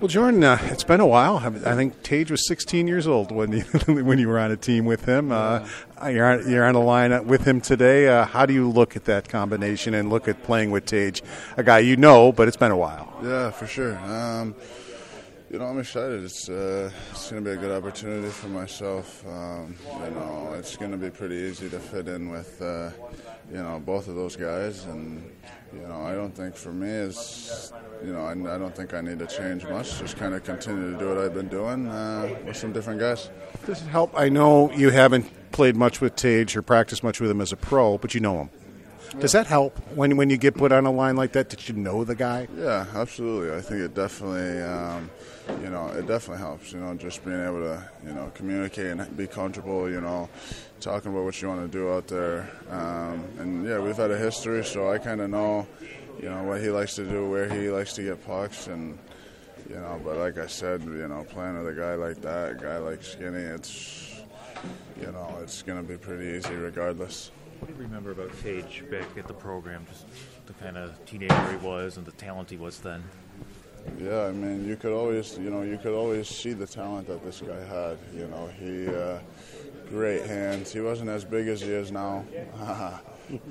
Well, Jordan, uh, it's been a while. I think Tage was 16 years old when you when you were on a team with him. Uh, you're on, you're on a line with him today. Uh, how do you look at that combination and look at playing with Tage, a guy you know, but it's been a while? Yeah, for sure. Um, you know, I'm excited. It's uh, it's going to be a good opportunity for myself. Um, you know, it's going to be pretty easy to fit in with uh, you know both of those guys, and you know, I don't think for me is, you know, I, I don't think I need to change much. Just kind of continue to do what I've been doing uh, with some different guys. Does it help? I know you haven't played much with Tage or practiced much with him as a pro, but you know him. Does that help when when you get put on a line like that? Did you know the guy? Yeah, absolutely. I think it definitely, um, you know, it definitely helps. You know, just being able to, you know, communicate and be comfortable. You know, talking about what you want to do out there. Um, and yeah, we've had a history, so I kind of know, you know, what he likes to do, where he likes to get pucks, and you know. But like I said, you know, playing with a guy like that, a guy like Skinny, it's, you know, it's going to be pretty easy regardless. What do you remember about Tage back at the program? Just the kind of teenager he was and the talent he was then. Yeah, I mean, you could always, you know, you could always see the talent that this guy had. You know, he uh, great hands. He wasn't as big as he is now,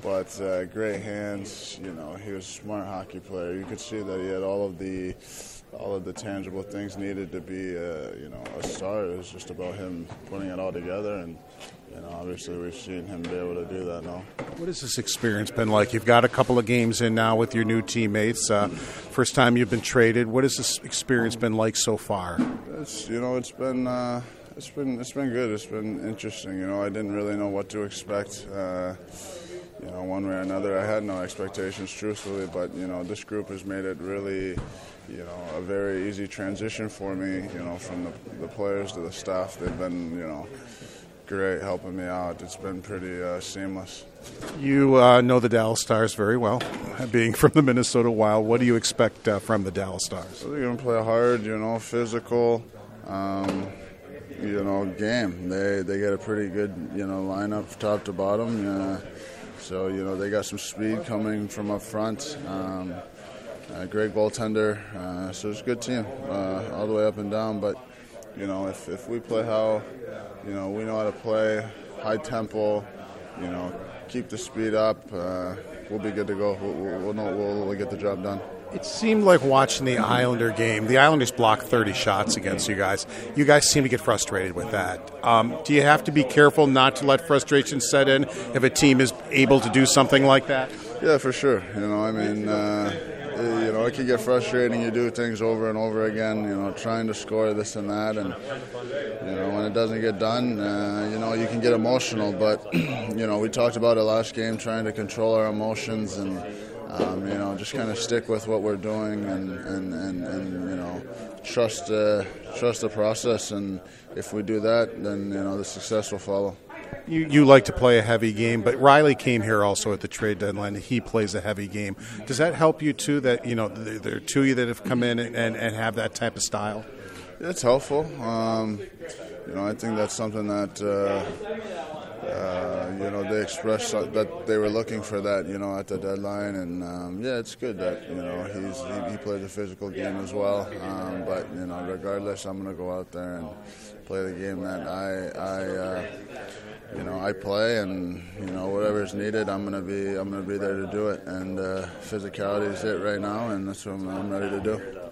but uh, great hands. You know, he was a smart hockey player. You could see that he had all of the all of the tangible things needed to be, uh, you know, a star. It was just about him putting it all together and you know, obviously we've seen him be able to do that now. What has this experience been like? You've got a couple of games in now with your new teammates. Uh, first time you've been traded. What has this experience been like so far? It's you know, it's been uh, it's been it's been good. It's been interesting. You know, I didn't really know what to expect. Uh, you know, one way or another, I had no expectations, truthfully. But you know, this group has made it really, you know, a very easy transition for me. You know, from the, the players to the staff, they've been, you know great helping me out. It's been pretty uh, seamless. You uh, know the Dallas Stars very well, being from the Minnesota Wild. What do you expect uh, from the Dallas Stars? They're going to play hard, you know, physical, um, you know, game. They they get a pretty good, you know, lineup top to bottom. So you know they got some speed coming from up front. Um, great goaltender. Uh, so it's a good team uh, all the way up and down, but you know, if, if we play how, you know, we know how to play, high tempo, you know, keep the speed up, uh, we'll be good to go. We'll, we'll, we'll, we'll get the job done. It seemed like watching the Islander game. The Islanders blocked 30 shots against you guys. You guys seem to get frustrated with that. Um, do you have to be careful not to let frustration set in if a team is able to do something like that? Yeah, for sure. You know, I mean, uh, you know, it can get frustrating. You do things over and over again, you know, trying to score this and that. And, you know, when it doesn't get done, uh, you know, you can get emotional. But, you know, we talked about it last game, trying to control our emotions and, um, you know, just kind of stick with what we're doing and, and, and, and you know, trust, uh, trust the process. And if we do that, then, you know, the success will follow you, you like to play a heavy game, but Riley came here also at the trade deadline. He plays a heavy game. Does that help you too? That you know there are two of you that have come in and, and, and have that type of style. It's helpful. Um, you know, I think that's something that uh, uh, you know they expressed that they were looking for that. You know, at the deadline, and um, yeah, it's good that you know he's he, he plays a physical game as well. Um, but you know, regardless, I'm going to go out there and play the game that I I. Uh, you know, I play, and you know, whatever is needed, I'm gonna be, I'm gonna be there to do it. And uh, physicality is it right now, and that's what I'm, I'm ready to do.